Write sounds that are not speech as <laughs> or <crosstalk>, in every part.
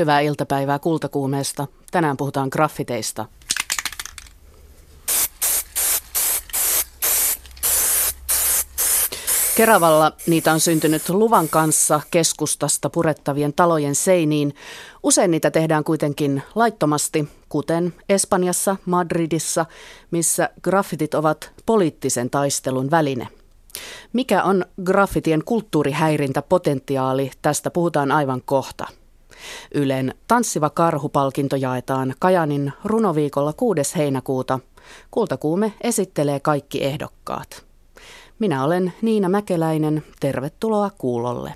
Hyvää iltapäivää kultakuumeesta. Tänään puhutaan graffiteista. Keravalla niitä on syntynyt luvan kanssa keskustasta purettavien talojen seiniin. Usein niitä tehdään kuitenkin laittomasti, kuten Espanjassa, Madridissa, missä graffitit ovat poliittisen taistelun väline. Mikä on graffitien kulttuurihäirintäpotentiaali? Tästä puhutaan aivan kohta. Ylen Tanssiva karhupalkinto jaetaan Kajanin runoviikolla 6. heinäkuuta. Kultakuume esittelee kaikki ehdokkaat. Minä olen Niina Mäkeläinen. Tervetuloa kuulolle.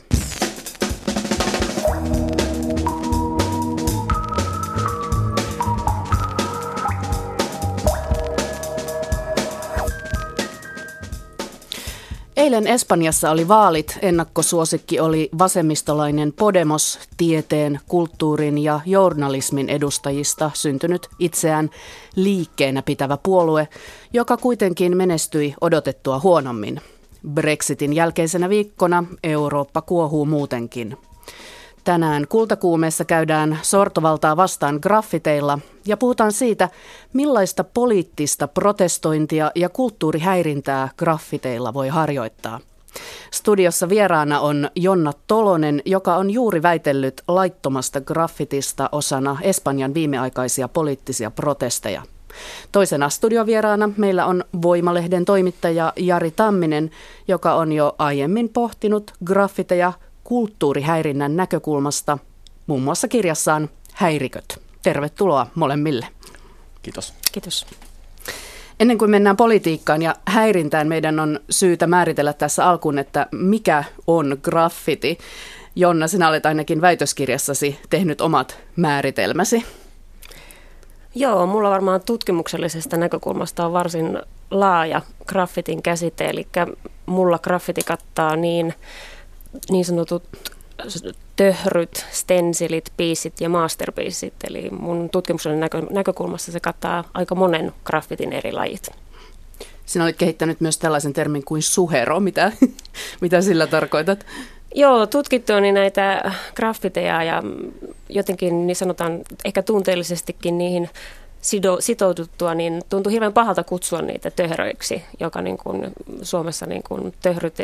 Eilen Espanjassa oli vaalit. Ennakkosuosikki oli vasemmistolainen Podemos, tieteen, kulttuurin ja journalismin edustajista syntynyt itseään liikkeenä pitävä puolue, joka kuitenkin menestyi odotettua huonommin. Brexitin jälkeisenä viikkona Eurooppa kuohuu muutenkin. Tänään kultakuumeessa käydään sortovaltaa vastaan graffiteilla ja puhutaan siitä, millaista poliittista protestointia ja kulttuurihäirintää graffiteilla voi harjoittaa. Studiossa vieraana on Jonna Tolonen, joka on juuri väitellyt laittomasta graffitista osana Espanjan viimeaikaisia poliittisia protesteja. Toisena studiovieraana meillä on Voimalehden toimittaja Jari Tamminen, joka on jo aiemmin pohtinut graffiteja kulttuurihäirinnän näkökulmasta, muun muassa kirjassaan Häiriköt. Tervetuloa molemmille. Kiitos. Kiitos. Ennen kuin mennään politiikkaan ja häirintään, meidän on syytä määritellä tässä alkuun, että mikä on graffiti. Jonna, sinä olet ainakin väitöskirjassasi tehnyt omat määritelmäsi. Joo, mulla varmaan tutkimuksellisesta näkökulmasta on varsin laaja graffitin käsite, eli mulla graffiti kattaa niin niin sanotut töhryt, stensilit, piisit ja masterpiisit. Eli mun tutkimuksen näkö, näkökulmassa se kattaa aika monen graffitin eri lajit. Sinä olet kehittänyt myös tällaisen termin kuin suhero. Mitä, <laughs> mitä sillä tarkoitat? Joo, tutkittu on niin näitä graffiteja ja jotenkin niin sanotaan ehkä tunteellisestikin niihin sido, sitouduttua, niin tuntuu hirveän pahalta kutsua niitä töhröiksi, joka niin kuin Suomessa niin kuin töhryt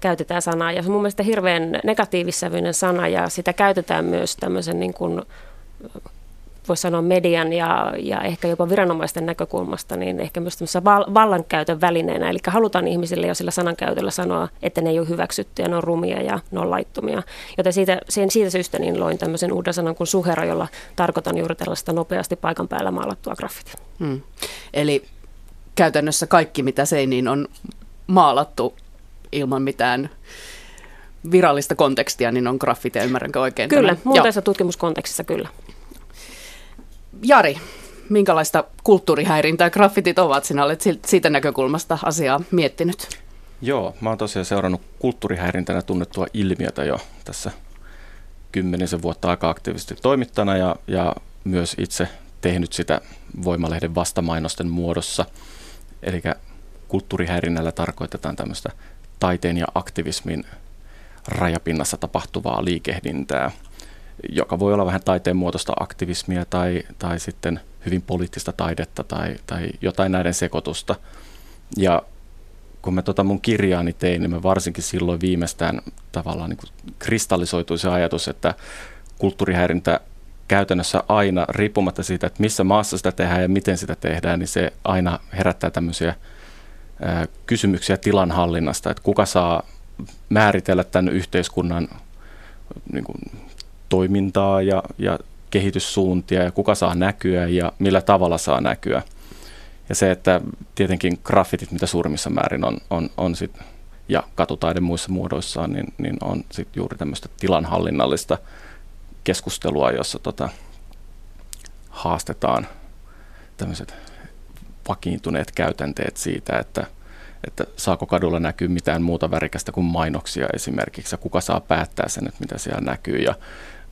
käytetään sanaa. Ja se on mun mielestä hirveän negatiivissävyinen sana ja sitä käytetään myös tämmöisen niin kuin voisi sanoa median ja, ja ehkä jopa viranomaisten näkökulmasta, niin ehkä myös val, vallankäytön välineenä. Eli halutaan ihmisille jo sillä sanankäytöllä sanoa, että ne ei ole hyväksyttyjä, ne on rumia ja ne on laittomia. Joten siitä, sen, siitä syystä niin loin tämmöisen uuden sanan kuin suhera, jolla tarkoitan juuri tällaista nopeasti paikan päällä maalattua graffitia. Hmm. Eli käytännössä kaikki, mitä seiniin on maalattu ilman mitään virallista kontekstia, niin on graffitia, ymmärränkö oikein? Kyllä, muuten tutkimuskontekstissa kyllä. Jari, minkälaista kulttuurihäirintää graffitit ovat? Sinä olet siitä näkökulmasta asiaa miettinyt. Joo, mä oon tosiaan seurannut kulttuurihäirintänä tunnettua ilmiötä jo tässä kymmenisen vuotta aika aktiivisesti toimittana ja, ja myös itse tehnyt sitä Voimalehden vastamainosten muodossa. Eli kulttuurihäirinnällä tarkoitetaan tämmöistä taiteen ja aktivismin rajapinnassa tapahtuvaa liikehdintää – joka voi olla vähän taiteen muotoista aktivismia tai, tai sitten hyvin poliittista taidetta tai, tai jotain näiden sekoitusta. Ja kun mä tota mun kirjaani tein, niin mä varsinkin silloin viimeistään tavallaan niin kristallisoitui se ajatus, että kulttuurihäirintä käytännössä aina, riippumatta siitä, että missä maassa sitä tehdään ja miten sitä tehdään, niin se aina herättää tämmöisiä kysymyksiä tilanhallinnasta, että kuka saa määritellä tämän yhteiskunnan niin kuin, toimintaa ja, ja kehityssuuntia ja kuka saa näkyä ja millä tavalla saa näkyä. Ja se, että tietenkin graffitit mitä suurimmissa määrin on, on, on sit, ja katutaide muissa muodoissaan, niin, niin on sit juuri tämmöistä tilanhallinnallista keskustelua, jossa tota, haastetaan tämmöiset vakiintuneet käytänteet siitä, että, että saako kadulla näkyä mitään muuta värikästä kuin mainoksia esimerkiksi, ja kuka saa päättää sen, että mitä siellä näkyy, ja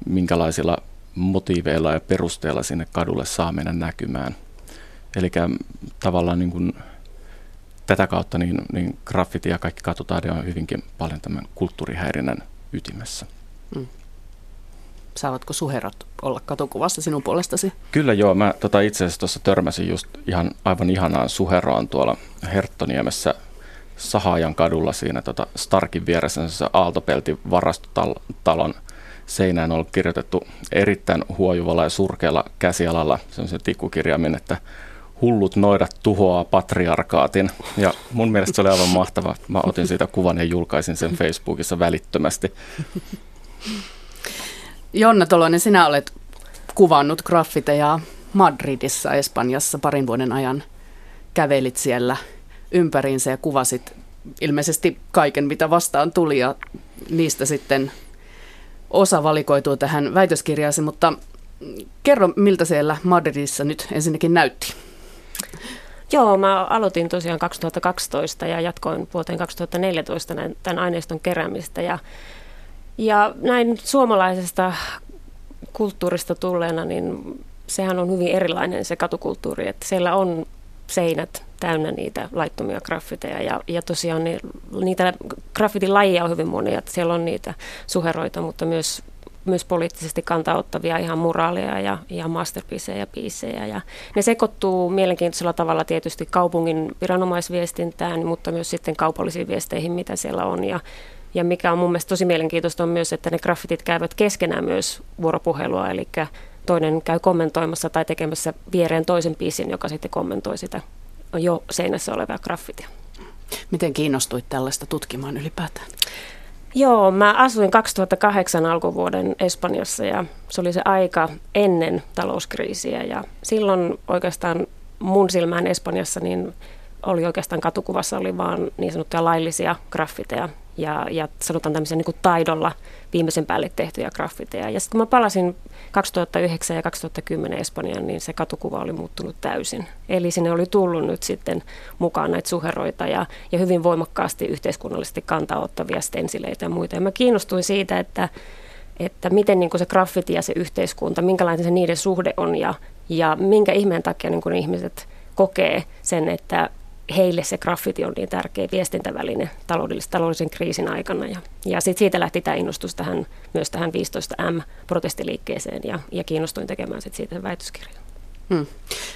minkälaisilla motiiveilla ja perusteella sinne kadulle saa mennä näkymään. Eli tavallaan niin kuin, tätä kautta niin, niin graffiti ja kaikki katutaide on hyvinkin paljon tämän kulttuurihäirinnän ytimessä. Mm. Saavatko suherot olla katukuvassa sinun puolestasi? Kyllä joo, mä tota itse asiassa tuossa törmäsin just ihan aivan ihanaan suheroon tuolla Herttoniemessä Sahaajan kadulla siinä tota Starkin vieressä se Aaltopeltin varastotalon seinään ollut kirjoitettu erittäin huojuvalla ja surkealla käsialalla se tikkukirjaimin, että hullut noidat tuhoaa patriarkaatin. Ja mun mielestä se oli aivan mahtava. Mä otin siitä kuvan ja julkaisin sen Facebookissa välittömästi. Jonna Tolonen, sinä olet kuvannut graffiteja Madridissa, Espanjassa parin vuoden ajan. Kävelit siellä ympäriinsä ja kuvasit ilmeisesti kaiken, mitä vastaan tuli ja niistä sitten osa valikoituu tähän väitöskirjaasi, mutta kerro, miltä siellä Madridissa nyt ensinnäkin näytti? Joo, mä aloitin tosiaan 2012 ja jatkoin vuoteen 2014 tämän aineiston keräämistä ja, ja näin suomalaisesta kulttuurista tulleena, niin sehän on hyvin erilainen se katukulttuuri, että siellä on seinät täynnä niitä laittomia graffiteja ja, ja tosiaan ne, niitä graffitin lajeja on hyvin monia, että siellä on niitä suheroita, mutta myös myös poliittisesti kantaottavia ihan muraaleja ja, ja masterpieceja ja biisejä. Ja ne sekoittuu mielenkiintoisella tavalla tietysti kaupungin viranomaisviestintään, mutta myös sitten kaupallisiin viesteihin, mitä siellä on. Ja, ja mikä on mun mielestä tosi mielenkiintoista on myös, että ne graffitit käyvät keskenään myös vuoropuhelua, eli toinen käy kommentoimassa tai tekemässä viereen toisen biisin, joka sitten kommentoi sitä jo seinässä olevaa graffitia. Miten kiinnostuit tällaista tutkimaan ylipäätään? Joo, mä asuin 2008 alkuvuoden Espanjassa ja se oli se aika ennen talouskriisiä ja silloin oikeastaan mun silmään Espanjassa niin oli oikeastaan katukuvassa oli vaan niin sanottuja laillisia graffiteja ja, ja sanotaan tämmöisiä niin kuin taidolla viimeisen päälle tehtyjä graffiteja. Ja sitten kun mä palasin 2009 ja 2010 Espanjaan, niin se katukuva oli muuttunut täysin. Eli sinne oli tullut nyt sitten mukaan näitä suheroita ja, ja hyvin voimakkaasti yhteiskunnallisesti kantaottavia stensileitä ja muita. Ja mä kiinnostuin siitä, että, että miten niin kuin se graffiti ja se yhteiskunta, minkälainen se niiden suhde on ja, ja minkä ihmeen takia niin kuin ihmiset kokee sen, että heille se graffiti on niin tärkeä viestintäväline taloudellisen, taloudellisen kriisin aikana. Ja, ja sit siitä lähti tämä innostus tähän, myös tähän 15M-protestiliikkeeseen ja, ja kiinnostuin tekemään sit siitä väitöskirjan. Hmm.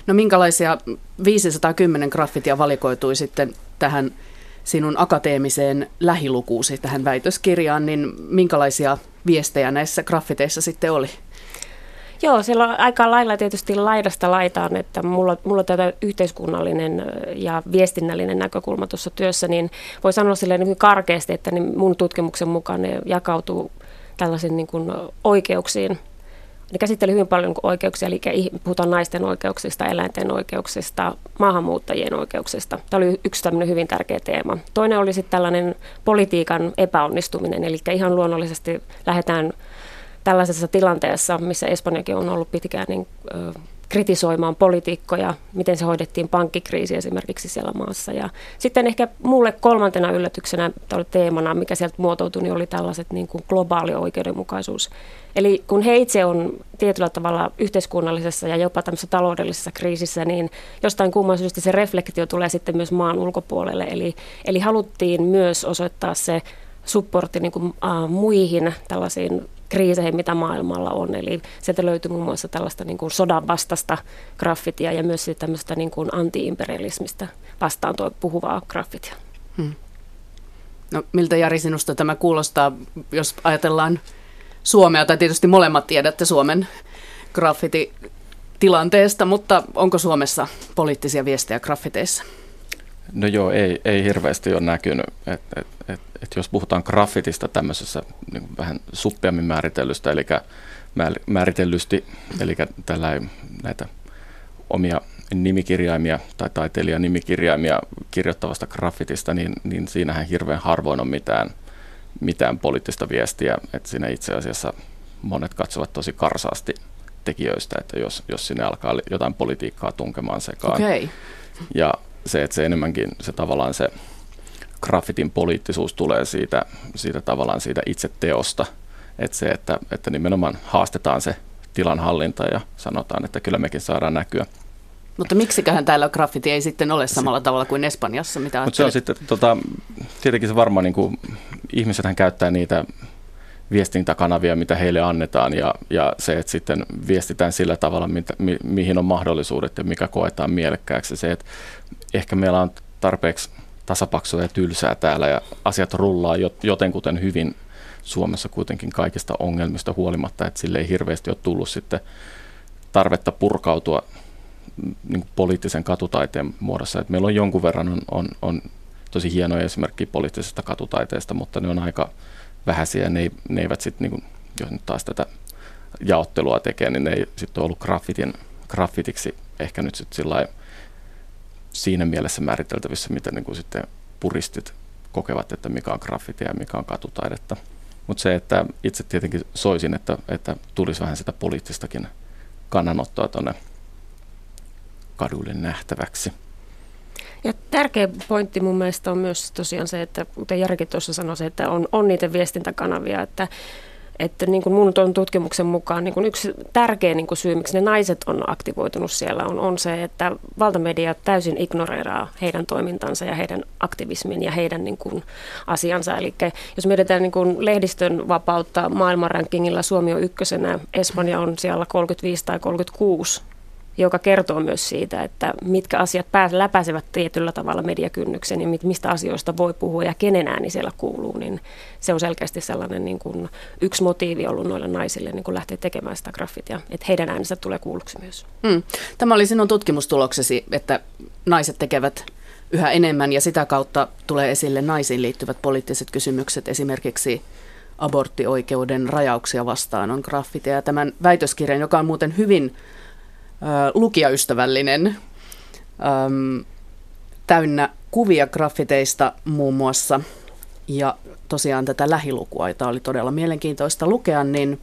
No minkälaisia 510 graffitia valikoitui sitten tähän sinun akateemiseen lähilukuusi tähän väitöskirjaan, niin minkälaisia viestejä näissä graffiteissa sitten oli? Joo, siellä on aika lailla tietysti laidasta laitaan, että mulla, mulla tätä yhteiskunnallinen ja viestinnällinen näkökulma tuossa työssä, niin voi sanoa silleen niin karkeasti, että niin mun tutkimuksen mukaan ne jakautuu tällaisiin niin kuin oikeuksiin. Ne käsitteli hyvin paljon oikeuksia, eli puhutaan naisten oikeuksista, eläinten oikeuksista, maahanmuuttajien oikeuksista. Tämä oli yksi tämmöinen hyvin tärkeä teema. Toinen oli sitten tällainen politiikan epäonnistuminen, eli ihan luonnollisesti lähdetään tällaisessa tilanteessa, missä Espanjakin on ollut pitkään, niin kritisoimaan politiikkoja, miten se hoidettiin pankkikriisi esimerkiksi siellä maassa. Ja sitten ehkä mulle kolmantena yllätyksenä tai teemana, mikä sieltä muotoutui, niin oli tällaiset niin kuin globaali oikeudenmukaisuus. Eli kun he itse on tietyllä tavalla yhteiskunnallisessa ja jopa tämmöisessä taloudellisessa kriisissä, niin jostain kumman syystä se reflektio tulee sitten myös maan ulkopuolelle. Eli, eli haluttiin myös osoittaa se supportti niin kuin, uh, muihin tällaisiin kriiseihin, mitä maailmalla on. Eli sieltä löytyy muun muassa tällaista niin kuin sodan vastaista graffitia ja myös tämmöistä niin kuin anti-imperialismista vastaan tuo puhuvaa graffitia. Hmm. No miltä Jari sinusta tämä kuulostaa, jos ajatellaan Suomea, tai tietysti molemmat tiedätte Suomen graffiti tilanteesta, mutta onko Suomessa poliittisia viestejä graffiteissa? No joo, ei, ei hirveästi ole näkynyt. Et, et, et, et jos puhutaan graffitista tämmöisessä niin vähän suppeammin määritellystä, eli määritellysti, eli tällä näitä omia nimikirjaimia tai taiteilijan nimikirjaimia kirjoittavasta graffitista, niin, niin siinähän hirveän harvoin on mitään, mitään poliittista viestiä. Että siinä itse asiassa monet katsovat tosi karsaasti tekijöistä, että jos, jos sinne alkaa jotain politiikkaa tunkemaan sekaan. Okay. Ja se, että se enemmänkin se tavallaan se graffitin poliittisuus tulee siitä, siitä tavallaan siitä itse teosta. Että se, että, että nimenomaan haastetaan se tilanhallinta ja sanotaan, että kyllä mekin saadaan näkyä. Mutta miksiköhän täällä graffiti ei sitten ole samalla tavalla kuin Espanjassa? Mitä Mutta se on sitten, tota, tietenkin se varmaan niin kuin, ihmisethän käyttää niitä viestintäkanavia, mitä heille annetaan ja, ja se, että sitten viestitään sillä tavalla, mitä, mi, mihin on mahdollisuudet ja mikä koetaan mielekkääksi. Se, että ehkä meillä on tarpeeksi tasapaksua ja tylsää täällä ja asiat rullaa jotenkuten hyvin Suomessa kuitenkin kaikista ongelmista huolimatta, että sille ei hirveästi ole tullut sitten tarvetta purkautua niin poliittisen katutaiteen muodossa. Että meillä on jonkun verran on, on, on tosi hienoja esimerkkejä poliittisesta katutaiteesta, mutta ne on aika vähäisiä ja ne, ne eivät sitten, niin jos nyt taas tätä jaottelua tekee, niin ne ei sitten ollut graffitin, graffitiksi ehkä nyt sitten sillä siinä mielessä määriteltävissä, mitä niin kuin sitten puristit kokevat, että mikä on graffitia ja mikä on katutaidetta. Mutta se, että itse tietenkin soisin, että, että tulisi vähän sitä poliittistakin kannanottoa tuonne kaduille nähtäväksi. Ja tärkeä pointti mun mielestä on myös tosiaan se, että kuten Jarikin tuossa sanoi, että on, on niitä viestintäkanavia, että että niin kuin mun tutkimuksen mukaan niin kuin yksi tärkeä niin kuin syy, miksi ne naiset on aktivoitunut siellä, on, on se, että valtamedia täysin ignoreeraa heidän toimintansa ja heidän aktivismin ja heidän niin kuin, asiansa. Eli jos mietitään niin kuin lehdistön vapautta maailmanrankingilla, Suomi on ykkösenä, Espanja on siellä 35 tai 36 joka kertoo myös siitä, että mitkä asiat pääs, läpäisevät tietyllä tavalla mediakynnyksen ja mistä asioista voi puhua ja kenen ääni siellä kuuluu, niin se on selkeästi sellainen niin kuin yksi motiivi ollut noille naisille niin kuin lähteä tekemään sitä graffitia, että heidän äänensä tulee kuulluksi myös. Hmm. Tämä oli sinun tutkimustuloksesi, että naiset tekevät yhä enemmän ja sitä kautta tulee esille naisiin liittyvät poliittiset kysymykset, esimerkiksi aborttioikeuden rajauksia vastaan on graffitia. Tämän väitöskirjan, joka on muuten hyvin lukijaystävällinen, täynnä kuvia graffiteista muun muassa. Ja tosiaan tätä lähilukua, jota oli todella mielenkiintoista lukea, niin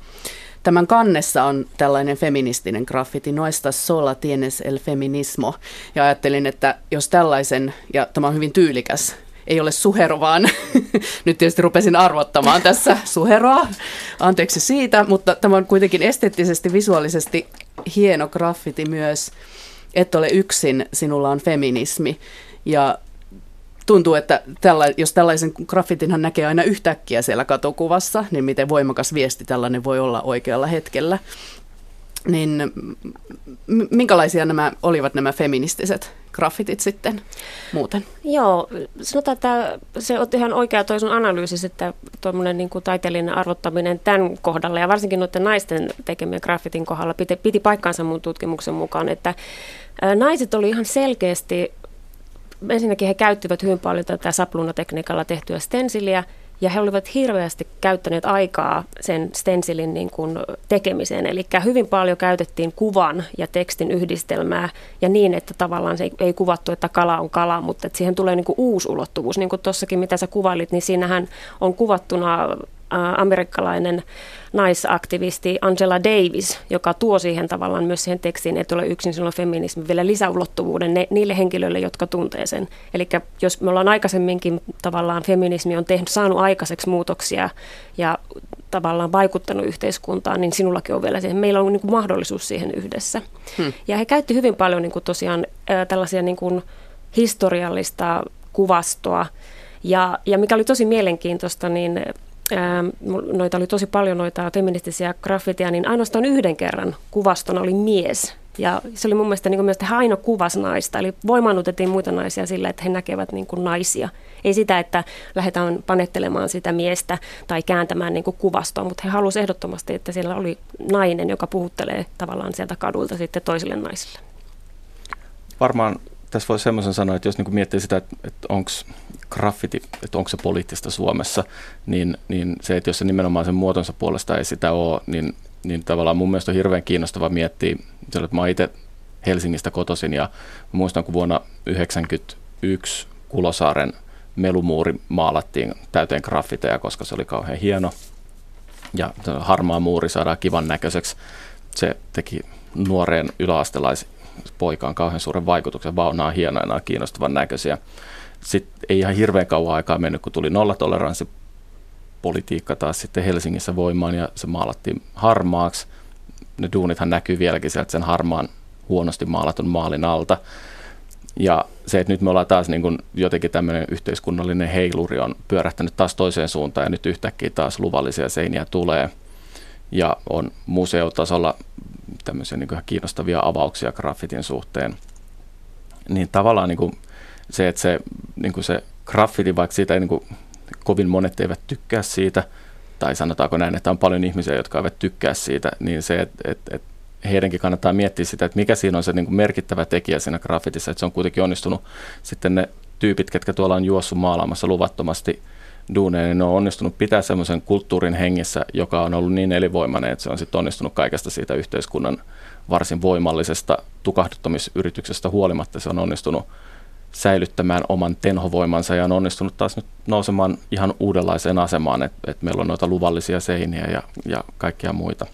Tämän kannessa on tällainen feministinen graffiti, noista sola tienes el feminismo. Ja ajattelin, että jos tällaisen, ja tämä on hyvin tyylikäs, ei ole suhero, vaan <laughs> nyt tietysti rupesin arvottamaan tässä suheroa, anteeksi siitä, mutta tämä on kuitenkin esteettisesti, visuaalisesti hieno graffiti myös, et ole yksin, sinulla on feminismi. Ja tuntuu, että tällä, jos tällaisen graffitinhan näkee aina yhtäkkiä siellä katukuvassa, niin miten voimakas viesti tällainen voi olla oikealla hetkellä. Niin minkälaisia nämä olivat nämä feministiset graffitit sitten muuten? Joo, sanotaan, että se on ihan oikea toi sun analyysi, että tuommoinen niin taiteellinen arvottaminen tämän kohdalla ja varsinkin noiden naisten tekemien graffitin kohdalla piti, piti paikkaansa mun tutkimuksen mukaan, että naiset oli ihan selkeästi ensinnäkin he käyttivät hyvin paljon tätä sapluunatekniikalla tehtyä stensiliä, ja he olivat hirveästi käyttäneet aikaa sen stensilin niin kuin tekemiseen. Eli hyvin paljon käytettiin kuvan ja tekstin yhdistelmää ja niin, että tavallaan se ei, kuvattu, että kala on kala, mutta että siihen tulee niin kuin uusi ulottuvuus. Niin kuin tuossakin, mitä sä kuvailit, niin siinähän on kuvattuna amerikkalainen naisaktivisti Angela Davis, joka tuo siihen tavallaan myös siihen tekstiin, että ole yksin silloin feminismi vielä lisäulottuvuuden ne, niille henkilöille, jotka tuntee sen. Eli jos me ollaan aikaisemminkin tavallaan feminismi on tehnyt, saanut aikaiseksi muutoksia ja tavallaan vaikuttanut yhteiskuntaan, niin sinullakin on vielä siihen. Meillä on niin kuin mahdollisuus siihen yhdessä. Hmm. Ja he käytti hyvin paljon niin kuin tosiaan ää, tällaisia niin kuin historiallista kuvastoa. Ja, ja mikä oli tosi mielenkiintoista, niin noita oli tosi paljon noita feministisiä graffitia, niin ainoastaan yhden kerran kuvastona oli mies. Ja se oli mun mielestä, niin kuin mielestä aina kuvasi naista, eli voimannutettiin muita naisia sillä, että he näkevät niin kuin naisia. Ei sitä, että lähdetään panettelemaan sitä miestä tai kääntämään niin kuin kuvastoa, mutta he halusivat ehdottomasti, että siellä oli nainen, joka puhuttelee tavallaan sieltä kadulta sitten toisille naisille. Varmaan tässä voi semmoisen sanoa, että jos niin miettii sitä, että, että onko graffiti, että onko se poliittista Suomessa, niin, niin se, että jos se nimenomaan sen muotonsa puolesta ei sitä ole, niin, niin tavallaan mun mielestä on hirveän kiinnostava miettiä, että mä itse Helsingistä kotoisin ja muistan, kun vuonna 1991 Kulosaaren melumuuri maalattiin täyteen graffiteja, koska se oli kauhean hieno ja harmaa muuri saadaan kivan näköiseksi. Se teki nuoreen yläastelaispoikaan kauhean suuren vaikutuksen. Vaunaa hienoina ja kiinnostavan näköisiä sitten ei ihan hirveän kauan aikaa mennyt, kun tuli nollatoleranssi politiikka taas sitten Helsingissä voimaan ja se maalattiin harmaaksi. Ne duunithan näkyy vieläkin sieltä sen harmaan huonosti maalatun maalin alta. Ja se, että nyt me ollaan taas niin kuin jotenkin tämmöinen yhteiskunnallinen heiluri on pyörähtänyt taas toiseen suuntaan ja nyt yhtäkkiä taas luvallisia seiniä tulee. Ja on museotasolla tämmöisiä niin kiinnostavia avauksia graffitin suhteen. Niin tavallaan niin kuin se, että se, niin kuin se graffiti, vaikka siitä ei niin kuin, kovin monet eivät tykkää siitä, tai sanotaanko näin, että on paljon ihmisiä, jotka eivät tykkää siitä, niin se, että, että, että heidänkin kannattaa miettiä sitä, että mikä siinä on se niin kuin merkittävä tekijä siinä graffitissa, että se on kuitenkin onnistunut sitten ne tyypit, ketkä tuolla on juossut maalaamassa luvattomasti duuneen, niin ne on onnistunut pitää semmoisen kulttuurin hengissä, joka on ollut niin elinvoimainen, että se on sitten onnistunut kaikesta siitä yhteiskunnan varsin voimallisesta tukahduttamisyrityksestä huolimatta. Se on onnistunut säilyttämään oman tenhovoimansa ja on onnistunut taas nyt nousemaan ihan uudenlaiseen asemaan, että, että meillä on noita luvallisia seiniä ja, ja kaikkia muita.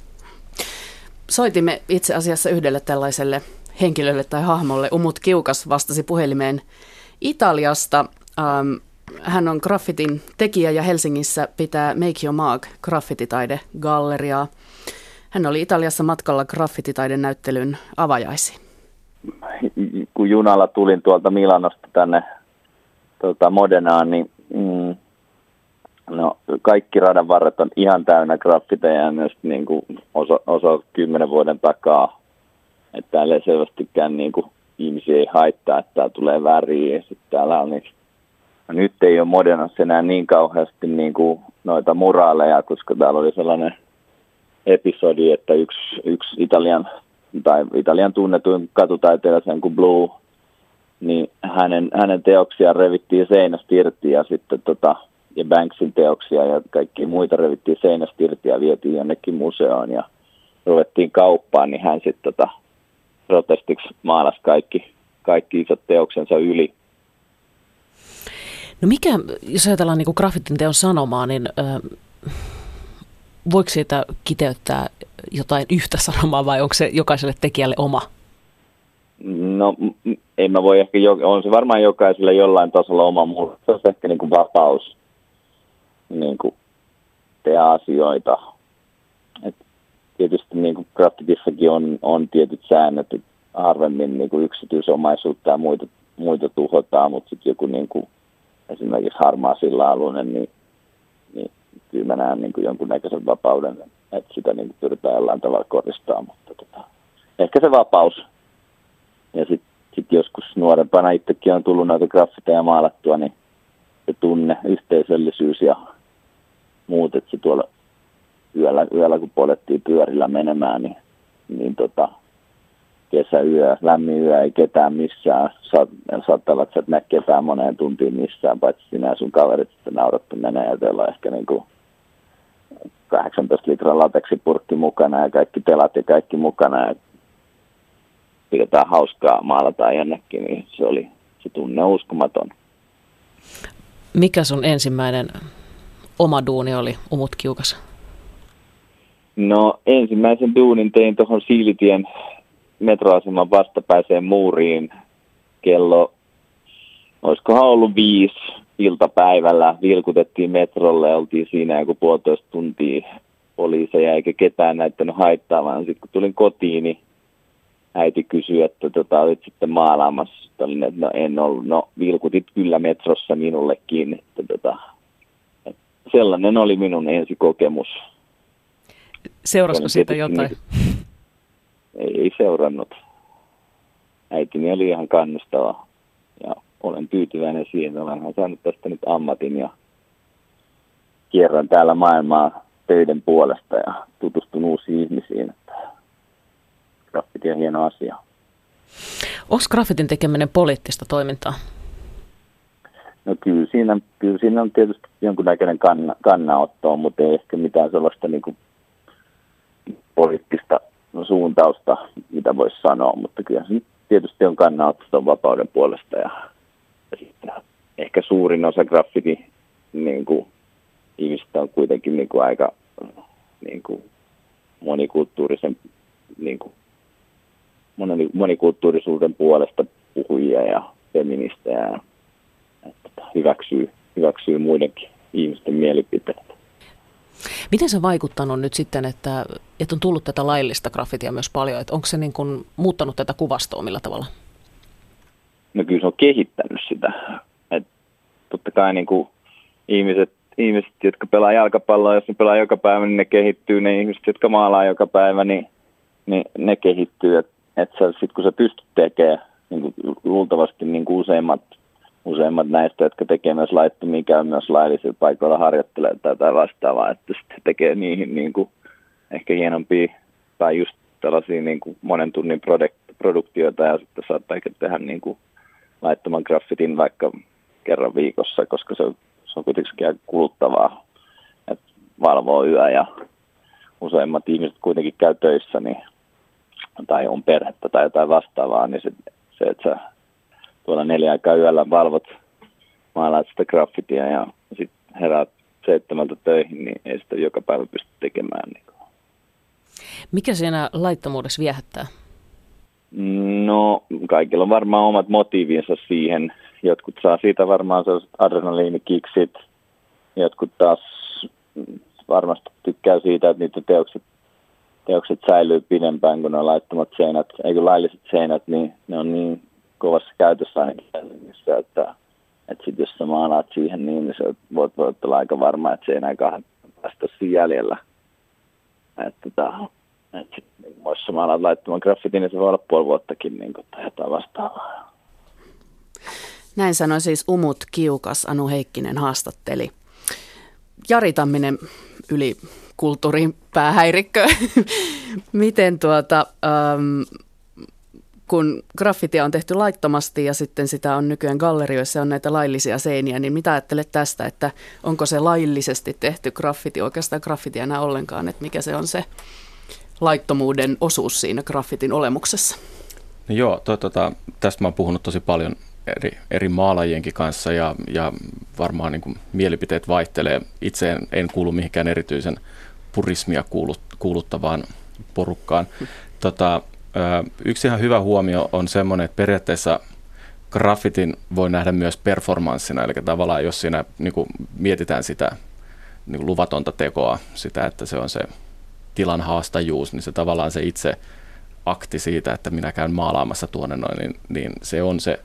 Soitimme itse asiassa yhdelle tällaiselle henkilölle tai hahmolle. Umut Kiukas vastasi puhelimeen Italiasta. Ähm, hän on graffitin tekijä ja Helsingissä pitää Make Your Mark graffititaidegalleriaa. Hän oli Italiassa matkalla graffititaiden näyttelyn avajaisiin kun junalla tulin tuolta Milanosta tänne tuota, Modenaan, niin mm, no, kaikki radan varret on ihan täynnä graffiteja ja myös niin kuin osa, osa kymmenen vuoden takaa. Että täällä ei selvästikään niin kuin, ihmisiä ei haittaa, että täällä tulee väriä. Ja sitten täällä on niin, no, nyt ei ole Modenassa enää niin kauheasti niin kuin noita muraaleja, koska täällä oli sellainen episodi, että yksi, yksi Italian tai Italian tunnetuin katutaiteilija kuin Blue, niin hänen, hänen teoksiaan revittiin seinästä irti ja sitten tota, ja Banksin teoksia ja kaikki muita revittiin seinästä irti ja vietiin jonnekin museoon ja ruvettiin kauppaan, niin hän sitten tota, protestiksi maalasi kaikki, kaikki isot teoksensa yli. No mikä, jos ajatellaan niin graffitin teon sanomaa, niin äh, voiko siitä kiteyttää jotain yhtä sanomaa vai onko se jokaiselle tekijälle oma? No en mä voi ehkä, on se varmaan jokaiselle jollain tasolla oma, mutta se on ehkä niin kuin vapaus niin kuin tehdä asioita. Et tietysti niin kuin on, on tietyt säännöt, että harvemmin niin kuin yksityisomaisuutta ja muita, muita tuhotaan, mutta sitten joku niin kuin, esimerkiksi harmaa sillä alueella, niin kyllä mä näen niin kuin jonkunnäköisen vapauden että sitä niin pyritään jollain tavalla koristaa, mutta tota, ehkä se vapaus. Ja sitten sit joskus nuorempana itsekin on tullut näitä graffiteja maalattua, niin se tunne, yhteisöllisyys ja muut, että se tuolla yöllä, yöllä kun polettiin pyörillä menemään, niin, niin tota, kesäyö, lämmin yö, ei ketään missään. Saat, saattaa olla, että sä et näe ketään moneen tuntiin missään, paitsi sinä ja sun kaverit sitten naurattu menee ja teillä on ehkä niin kuin 18 litran lateksipurkki mukana ja kaikki telat ja kaikki mukana ja pidetään hauskaa, maalataan jonnekin, niin se oli se tunne uskomaton. Mikä sun ensimmäinen oma duuni oli, Umut Kiukas? No ensimmäisen duunin tein tuohon Siilitien metroaseman vastapäiseen muuriin kello, olisikohan ollut viisi iltapäivällä vilkutettiin metrolle, oltiin siinä joku puolitoista tuntia poliiseja eikä ketään näyttänyt haittaavan. Sitten kun tulin kotiin, niin äiti kysyi, että tota, olit sitten maalaamassa. Olin, että no en ollut. No vilkutit kyllä metrossa minullekin. Että, tota, että sellainen oli minun ensikokemus. Seurasiko siitä jotain? Niin, ei, ei seurannut. Äitini oli ihan kannustava ja olen tyytyväinen siihen. Olen saanut tästä nyt ammatin ja kierrän täällä maailmaa töiden puolesta ja tutustun uusiin ihmisiin. Graffiti on hieno asia. Onko graffitin tekeminen poliittista toimintaa? No kyllä siinä, kyllä siinä on tietysti jonkunnäköinen kanna, kannanotto, mutta ei ehkä mitään sellaista niin kuin poliittista suuntausta, mitä voisi sanoa, mutta kyllä se tietysti on kannanotto vapauden puolesta ja sitten ehkä suurin osa graffiti niin kuin, ihmistä on kuitenkin niin kuin, aika niin kuin, monikulttuurisen niin kuin, monikulttuurisuuden puolesta puhujia ja feministejä että hyväksyy, hyväksyy muidenkin ihmisten mielipiteitä. Miten se vaikuttanut nyt sitten, että, että on tullut tätä laillista graffitia myös paljon? Että onko se niin kuin muuttanut tätä kuvastoa millä tavalla? no kyllä se on kehittänyt sitä. Et totta kai niin kuin ihmiset, ihmiset, jotka pelaa jalkapalloa, jos ne pelaa joka päivä, niin ne kehittyy. Ne ihmiset, jotka maalaa joka päivä, niin, niin ne kehittyy. Että et sitten kun sä pystyt tekemään, niin luultavasti niin kuin useimmat, useimmat näistä, jotka tekee myös laittomia, käy myös laillisilla paikoilla harjoittelee tai vastaavaa, että sitten tekee niihin niin kuin ehkä hienompia tai just tällaisia niin kuin monen tunnin produktioita ja sitten saattaa tehdä niin kuin laittoman graffitin vaikka kerran viikossa, koska se, se on kuitenkin aika kuluttavaa, että valvoo yö ja useimmat ihmiset kuitenkin käy töissä niin, tai on perhettä tai jotain vastaavaa, niin se, se että sä tuolla neljä aikaa yöllä valvot, maalaat sitä graffitia ja sitten heräät seitsemältä töihin, niin ei sitä joka päivä pysty tekemään. Niin mikä siinä laittomuudessa viehättää? No, kaikilla on varmaan omat motiivinsa siihen. Jotkut saa siitä varmaan sellaiset adrenaliinikiksit. Jotkut taas varmasti tykkää siitä, että niitä teokset, teokset säilyy pidempään kuin ne laittomat seinät. Eikö lailliset seinät, niin ne on niin kovassa käytössä ainakin että, että sit jos sä maalaat siihen niin, niin sä voit, voit olla aika varma, että se ei enää päästä siinä jäljellä. Että, tota, että niin voisi samalla laittamaan graffitin, niin se voi olla puoli vuottakin niin kuin, tai jotain vastaavaa. Näin sanoi siis Umut Kiukas, Anu Heikkinen haastatteli. Jari Tamminen yli kulttuurin päähäirikkö. <laughs> Miten tuota, ähm, kun graffitia on tehty laittomasti ja sitten sitä on nykyään gallerioissa on näitä laillisia seiniä, niin mitä ajattelet tästä, että onko se laillisesti tehty graffiti oikeastaan graffiti enää ollenkaan, että mikä se on se laittomuuden osuus siinä graffitin olemuksessa? No joo, to, tota, tästä mä oon puhunut tosi paljon eri, eri maalajienkin kanssa ja, ja varmaan niin kuin mielipiteet vaihtelee. Itse en, en kuulu mihinkään erityisen purismia kuulut, kuuluttavaan porukkaan. Tota, yksi ihan hyvä huomio on semmoinen, että periaatteessa graffitin voi nähdä myös performanssina, eli tavallaan jos siinä niin kuin mietitään sitä niin kuin luvatonta tekoa, sitä, että se on se tilan haastajuus, niin se tavallaan se itse akti siitä, että minä käyn maalaamassa tuonne noin, niin, niin se on se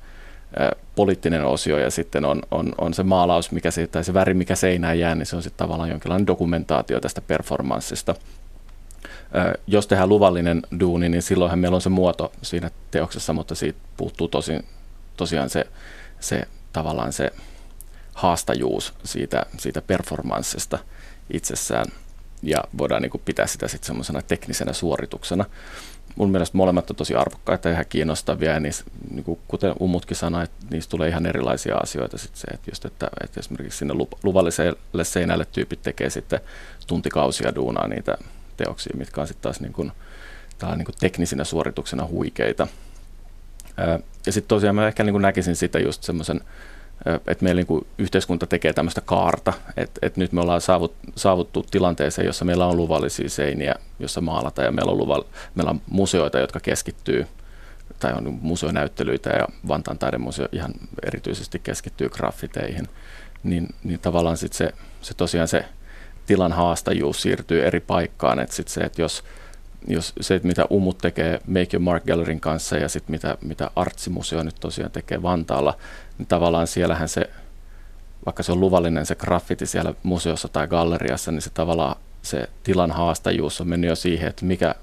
ä, poliittinen osio ja sitten on, on, on se maalaus, mikä se, tai se väri, mikä seinään jää, niin se on sitten tavallaan jonkinlainen dokumentaatio tästä performanssista. Jos tehdään luvallinen duuni, niin silloinhan meillä on se muoto siinä teoksessa, mutta siitä puuttuu tosi, tosiaan se, se tavallaan se haastajuus siitä, siitä performanssista itsessään ja voidaan niin kuin pitää sitä sitten semmoisena teknisenä suorituksena. Mun mielestä molemmat on tosi arvokkaita ja ihan kiinnostavia ja niissä, niin kuin kuten Umutkin sanoi, että niistä tulee ihan erilaisia asioita. Sitten se, että, just, että, että esimerkiksi sinne luvalliselle seinälle tyypit tekee sitten tuntikausia duunaa niitä teoksia, mitkä on sitten taas niin kuin, niin kuin teknisinä suorituksena huikeita. Ja sitten tosiaan mä ehkä niin kuin näkisin sitä just semmoisen että meillä niin yhteiskunta tekee tämmöistä kaarta, että, että nyt me ollaan saavut, saavuttu tilanteeseen, jossa meillä on luvallisia seiniä, jossa maalata ja meillä on, luval, meillä on museoita, jotka keskittyy tai on museonäyttelyitä ja Vantaan taidemuseo ihan erityisesti keskittyy graffiteihin, niin, niin tavallaan sit se, se tosiaan se tilan haastajuus siirtyy eri paikkaan, että sit se, että jos, jos se, että mitä Umut tekee Make Your Mark Gallerin kanssa ja sitten mitä, mitä Artsimuseo nyt tosiaan tekee Vantaalla, niin tavallaan siellähän se, vaikka se on luvallinen se graffiti siellä museossa tai galleriassa, niin se tavallaan se tilan haastajuus on mennyt jo siihen, että mikä,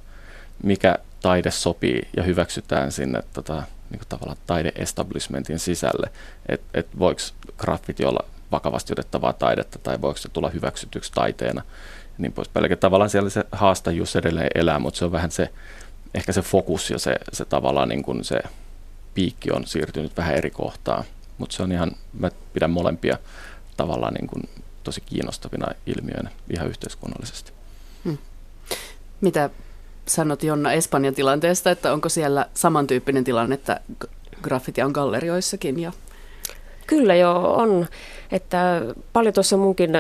mikä taide sopii ja hyväksytään sinne tota, niin kuin tavallaan taide-establishmentin sisälle. Että et voiko graffiti olla vakavasti otettavaa taidetta tai voiko se tulla hyväksytyksi taiteena niin pois Eli tavallaan siellä se haastajuus edelleen elää, mutta se on vähän se, ehkä se fokus ja se, se tavallaan niin kuin se piikki on siirtynyt vähän eri kohtaan. Mutta se on ihan, mä pidän molempia tavallaan niin kuin tosi kiinnostavina ilmiöinä ihan yhteiskunnallisesti. Hmm. Mitä sanot Jonna Espanjan tilanteesta, että onko siellä samantyyppinen tilanne, että graffiti on gallerioissakin? Ja... Kyllä joo, on. Että paljon tuossa munkin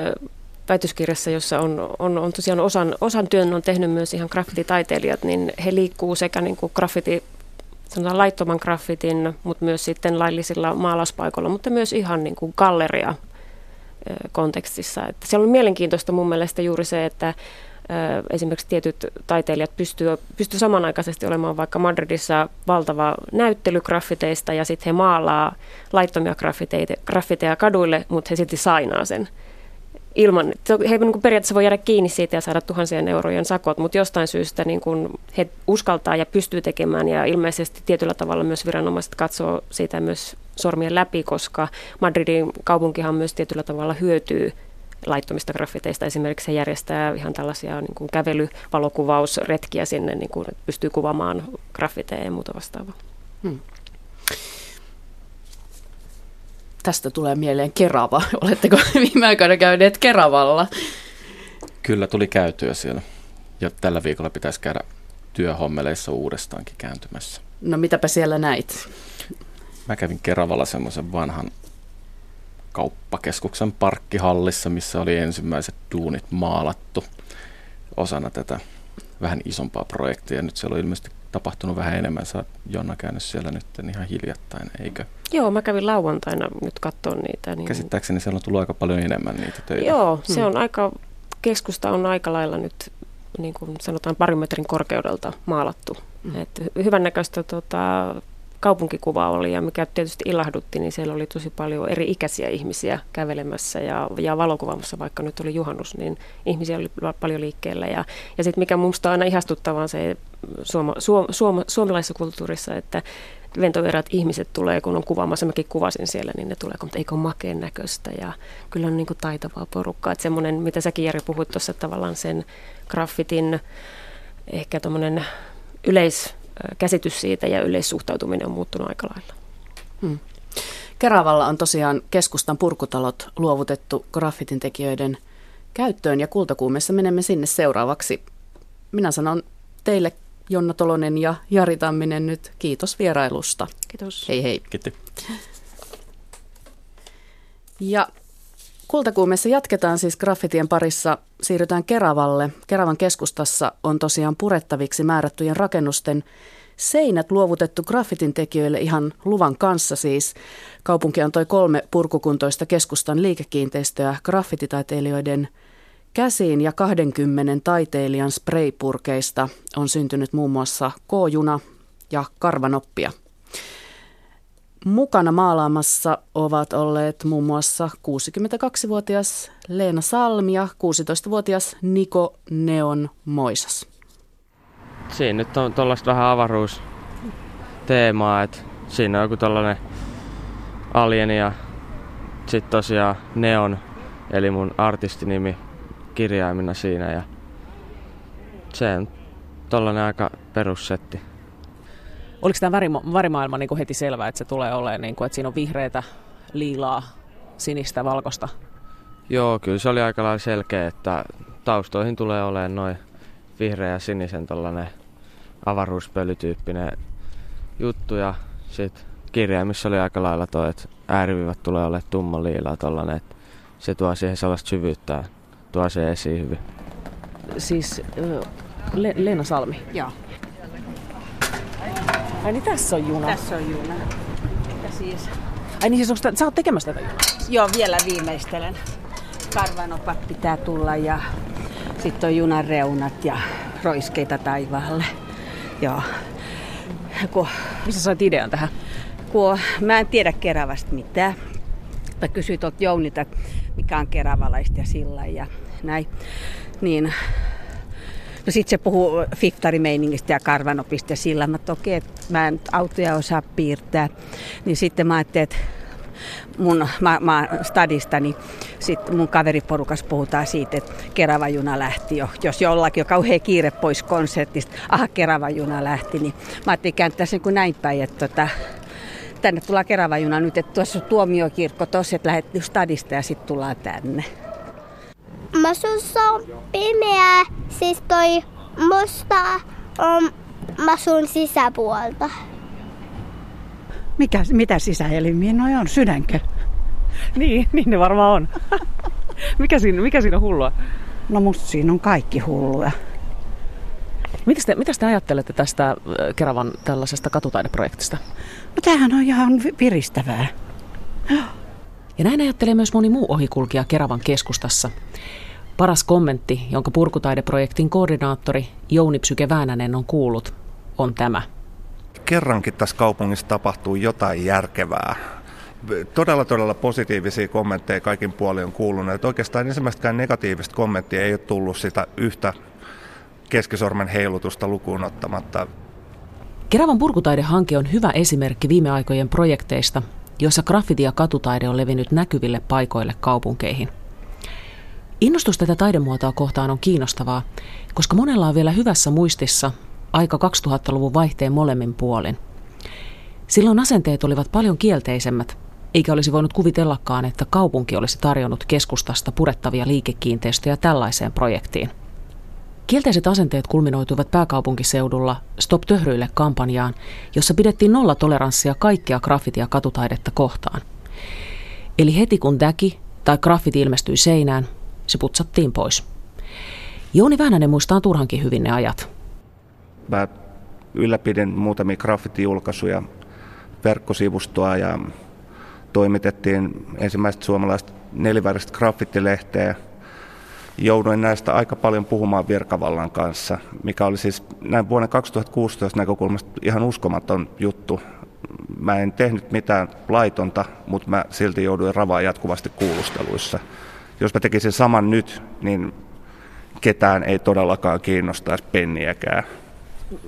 väitöskirjassa, jossa on, on, on tosiaan osan, osan työn on tehnyt myös ihan graffititaiteilijat, niin he liikkuu sekä niin kuin graffiti sanotaan laittoman graffitin, mutta myös sitten laillisilla maalauspaikoilla, mutta myös ihan niin kuin galleria kontekstissa. Että siellä on mielenkiintoista mun mielestä juuri se, että esimerkiksi tietyt taiteilijat pystyy, pystyy samanaikaisesti olemaan vaikka Madridissa valtava näyttely graffiteista ja sitten he maalaa laittomia graffiteja kaduille, mutta he silti sainaa sen ilman, he niin periaatteessa voi jäädä kiinni siitä ja saada tuhansien eurojen sakot, mutta jostain syystä niin kuin he uskaltaa ja pystyy tekemään ja ilmeisesti tietyllä tavalla myös viranomaiset katsoo siitä myös sormien läpi, koska Madridin kaupunkihan myös tietyllä tavalla hyötyy laittomista graffiteista. Esimerkiksi he järjestää ihan tällaisia niin kuin kävelyvalokuvausretkiä sinne, niin kuin pystyy kuvaamaan graffiteja ja muuta vastaavaa. Hmm. Tästä tulee mieleen Kerava. <laughs> Oletteko viime aikoina käyneet Keravalla? Kyllä tuli käytyä siellä. Ja tällä viikolla pitäisi käydä työhommeleissa uudestaankin kääntymässä. No mitäpä siellä näit? Mä kävin Keravalla semmoisen vanhan kauppakeskuksen parkkihallissa, missä oli ensimmäiset duunit maalattu osana tätä vähän isompaa projektia. Nyt siellä on ilmeisesti tapahtunut vähän enemmän. Sä Jonna käynyt siellä nyt ihan hiljattain, eikö? Joo, mä kävin lauantaina nyt katsoa niitä. Niin... Käsittääkseni siellä on tullut aika paljon enemmän niitä töitä. Joo, se hmm. on aika, keskusta on aika lailla nyt niin kuin sanotaan parin metrin korkeudelta maalattu. Hmm. Et hyvännäköistä tota, kaupunkikuva oli ja mikä tietysti ilahdutti, niin siellä oli tosi paljon eri ikäisiä ihmisiä kävelemässä ja, ja valokuvaamassa, vaikka nyt oli juhannus, niin ihmisiä oli paljon liikkeellä. Ja, ja sitten mikä minusta on aina ihastuttavaa se suoma, suom, suom, suomalaisessa kulttuurissa, että ventoverat ihmiset tulee, kun on kuvaamassa, mäkin kuvasin siellä, niin ne tulee, mutta eikö makeen näköistä ja kyllä on niin kuin taitavaa porukkaa. Että semmoinen, mitä säkin Jari puhuit tuossa tavallaan sen graffitin ehkä tuommoinen yleis, käsitys siitä ja yleissuhtautuminen on muuttunut aika lailla. Hmm. Keravalla on tosiaan keskustan purkutalot luovutettu graffitin tekijöiden käyttöön ja kultakuumessa menemme sinne seuraavaksi. Minä sanon teille Jonna Tolonen ja Jari Tamminen nyt kiitos vierailusta. Kiitos. Hei hei. Kiitos. Ja Kultakuumessa jatketaan siis graffitien parissa. Siirrytään Keravalle. Keravan keskustassa on tosiaan purettaviksi määrättyjen rakennusten seinät luovutettu graffitin tekijöille ihan luvan kanssa siis. Kaupunki antoi kolme purkukuntoista keskustan liikekiinteistöä graffititaiteilijoiden käsiin ja 20 taiteilijan spraypurkeista on syntynyt muun muassa K-juna ja karvanoppia. Mukana maalaamassa ovat olleet muun muassa 62-vuotias Leena Salmi ja 16-vuotias Niko Neon Moisas. Siinä nyt on tuollaista vähän avaruusteemaa, että siinä on joku tällainen alieni ja sitten tosiaan Neon, eli mun artistinimi kirjaimina siinä ja se on tollainen aika perussetti. Oliko tämä värima- värimaailma niin kuin heti selvää, että se tulee olemaan, niin kuin, että siinä on vihreitä, liilaa, sinistä, valkoista? Joo, kyllä se oli aika lailla selkeä, että taustoihin tulee olemaan noin vihreä ja sinisen tällainen avaruuspölytyyppinen juttu ja sitten kirjaimissa oli aika lailla toi, että äärivivat tulee olemaan tumma liilaa tollanen, että se tuo siihen sellaista syvyyttä, tuo se esiin hyvin. Siis Le- Leena Salmi? Joo. Ai niin tässä on juna. Tässä on juna. Ja siis... Ai niin siis onko sä oot tekemässä tätä junaa? Joo, vielä viimeistelen. Karvanopat pitää tulla ja sitten on junan reunat ja roiskeita taivaalle. Joo. Kun, Missä sait idean tähän? Kun mä en tiedä Keravasta mitään. Mä kysyin tuolta Jounilta, mikä on keravalaista ja sillä ja näin. Niin No sitten se puhuu fiftarimeiningistä ja karvanopista ja sillä. Mä toki, että mä en autoja osaa piirtää. Niin sitten mä ajattelin, että mun mä, mä stadista, niin sitten mun kaveriporukas puhutaan siitä, että Kerava juna lähti jo. Jos jollakin on kauhean kiire pois konsertista, aha Kerava juna lähti, niin mä ajattelin kääntää sen kuin näin päin, että tota, tänne tullaan Kerava juna nyt, että tuossa on tuomiokirkko tossa, että lähdet stadista ja sitten tullaan tänne. Masussa on pimeää, siis toi musta on masun sisäpuolta. Mikä, mitä sisäelimiä noi on? Sydänkö? niin, niin ne varmaan on. mikä, siinä, mikä siinä on hullua? No musta siinä on kaikki hullua. Mitä te, mitä te ajattelette tästä Keravan tällaisesta katutaideprojektista? No tämähän on ihan piristävää. Ja näin ajattelee myös moni muu ohikulkija Keravan keskustassa. Paras kommentti, jonka purkutaideprojektin koordinaattori Jouni Psyke Väänänen on kuullut, on tämä. Kerrankin tässä kaupungissa tapahtuu jotain järkevää. Todella, todella positiivisia kommentteja kaikin puolin on kuulunut. Että oikeastaan ensimmäistäkään negatiivista kommenttia ei ole tullut sitä yhtä keskisormen heilutusta lukuun ottamatta. Keravan purkutaidehanke on hyvä esimerkki viime aikojen projekteista, joissa graffiti ja katutaide on levinnyt näkyville paikoille kaupunkeihin. Innostus tätä taidemuotoa kohtaan on kiinnostavaa, koska monella on vielä hyvässä muistissa aika 2000-luvun vaihteen molemmin puolin. Silloin asenteet olivat paljon kielteisemmät, eikä olisi voinut kuvitellakaan, että kaupunki olisi tarjonnut keskustasta purettavia liikekiinteistöjä tällaiseen projektiin – Kielteiset asenteet kulminoituivat pääkaupunkiseudulla Stop töhryille kampanjaan, jossa pidettiin nollatoleranssia kaikkea graffiti- ja katutaidetta kohtaan. Eli heti kun däki tai graffiti ilmestyi seinään, se putsattiin pois. Jouni Väänänen muistaa turhankin hyvin ne ajat. Mä ylläpidin muutamia graffiti-julkaisuja, verkkosivustoa ja toimitettiin ensimmäistä suomalaista neliväristä graffitilehteä – jouduin näistä aika paljon puhumaan virkavallan kanssa, mikä oli siis näin vuonna 2016 näkökulmasta ihan uskomaton juttu. Mä en tehnyt mitään laitonta, mutta mä silti jouduin ravaa jatkuvasti kuulusteluissa. Jos mä tekisin saman nyt, niin ketään ei todellakaan kiinnostaisi penniäkään.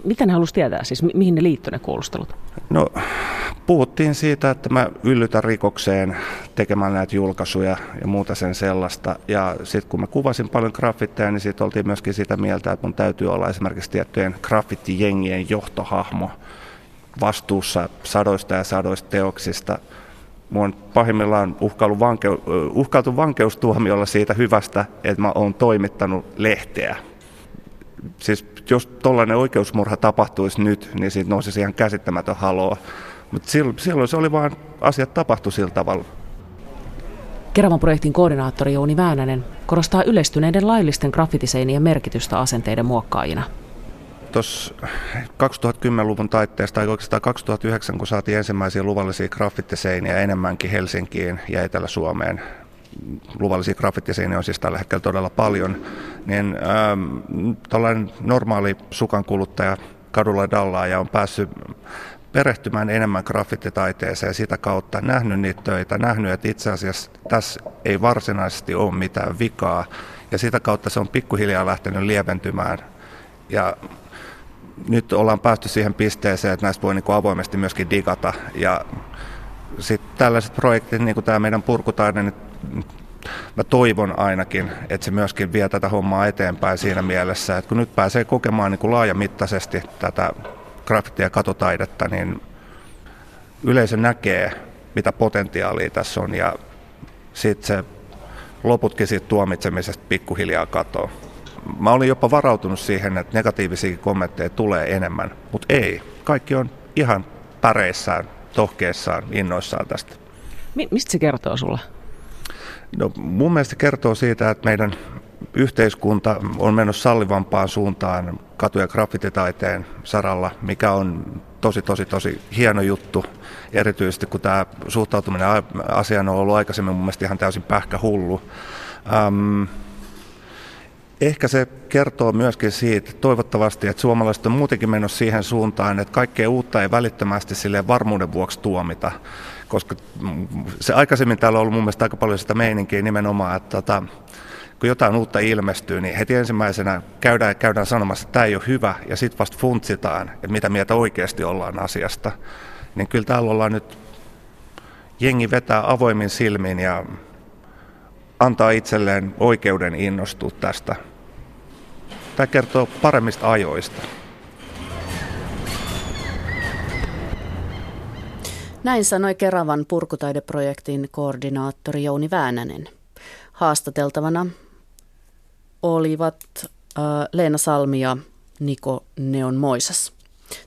Mitä ne halusi tietää? Siis mi- mihin ne liittyy ne kuulustelut? No, puhuttiin siitä, että mä yllytän rikokseen tekemään näitä julkaisuja ja muuta sen sellaista. Ja sitten kun mä kuvasin paljon graffitteja, niin sitten oltiin myöskin sitä mieltä, että mun täytyy olla esimerkiksi tiettyjen graffitijengien johtohahmo vastuussa sadoista ja sadoista teoksista. Mua on pahimmillaan vankeu- uhkailtu vankeustuomiolla siitä hyvästä, että mä oon toimittanut lehteä siis jos tuollainen oikeusmurha tapahtuisi nyt, niin siitä nousisi ihan käsittämätön haloa. Mutta silloin se oli vaan, asiat tapahtui sillä tavalla. Keravan projektin koordinaattori Jouni Väänänen korostaa yleistyneiden laillisten graffitiseinien merkitystä asenteiden muokkaajina. Tuossa 2010-luvun taitteesta tai oikeastaan 2009, kun saatiin ensimmäisiä luvallisia graffittiseiniä enemmänkin Helsinkiin ja Etelä-Suomeen, luvallisia graffittiseiniä on siis tällä hetkellä todella paljon, niin ähm, tällainen normaali sukan kuluttaja kadulla dallaa ja on päässyt perehtymään enemmän graffititaiteeseen sitä kautta, nähnyt niitä töitä, nähnyt, että itse asiassa tässä ei varsinaisesti ole mitään vikaa. Ja sitä kautta se on pikkuhiljaa lähtenyt lieventymään. Ja nyt ollaan päästy siihen pisteeseen, että näistä voi niin kuin avoimesti myöskin digata ja sitten tällaiset projektit, niin kuin tämä meidän purkutaide, niin mä toivon ainakin, että se myöskin vie tätä hommaa eteenpäin siinä mielessä, että kun nyt pääsee kokemaan niin kuin laajamittaisesti tätä graffiti- ja katotaidetta, niin yleisö näkee, mitä potentiaalia tässä on ja sitten se loputkin siitä tuomitsemisesta pikkuhiljaa katoaa. Mä olin jopa varautunut siihen, että negatiivisia kommentteja tulee enemmän, mutta ei. Kaikki on ihan päreissään, tohkeissaan, innoissaan tästä. Mi- mistä se kertoo sulla? No, mun mielestä kertoo siitä, että meidän yhteiskunta on menossa sallivampaan suuntaan katu- ja graffititaiteen saralla, mikä on tosi, tosi, tosi hieno juttu. Erityisesti kun tämä suhtautuminen asiaan on ollut aikaisemmin mun mielestä ihan täysin pähkähullu. Ähm, ehkä se kertoo myöskin siitä, toivottavasti, että suomalaiset on muutenkin menossa siihen suuntaan, että kaikkea uutta ei välittömästi sille varmuuden vuoksi tuomita koska se aikaisemmin täällä on ollut mun mielestä aika paljon sitä meininkiä nimenomaan, että tota, kun jotain uutta ilmestyy, niin heti ensimmäisenä käydään, käydään sanomassa, että tämä ei ole hyvä, ja sitten vasta funtsitaan, että mitä mieltä oikeasti ollaan asiasta. Niin kyllä täällä ollaan nyt, jengi vetää avoimin silmin ja antaa itselleen oikeuden innostua tästä. Tämä kertoo paremmista ajoista. Näin sanoi Keravan purkutaideprojektin koordinaattori Jouni Väänänen. Haastateltavana olivat äh, Leena Salmi ja Niko Neon Moisas.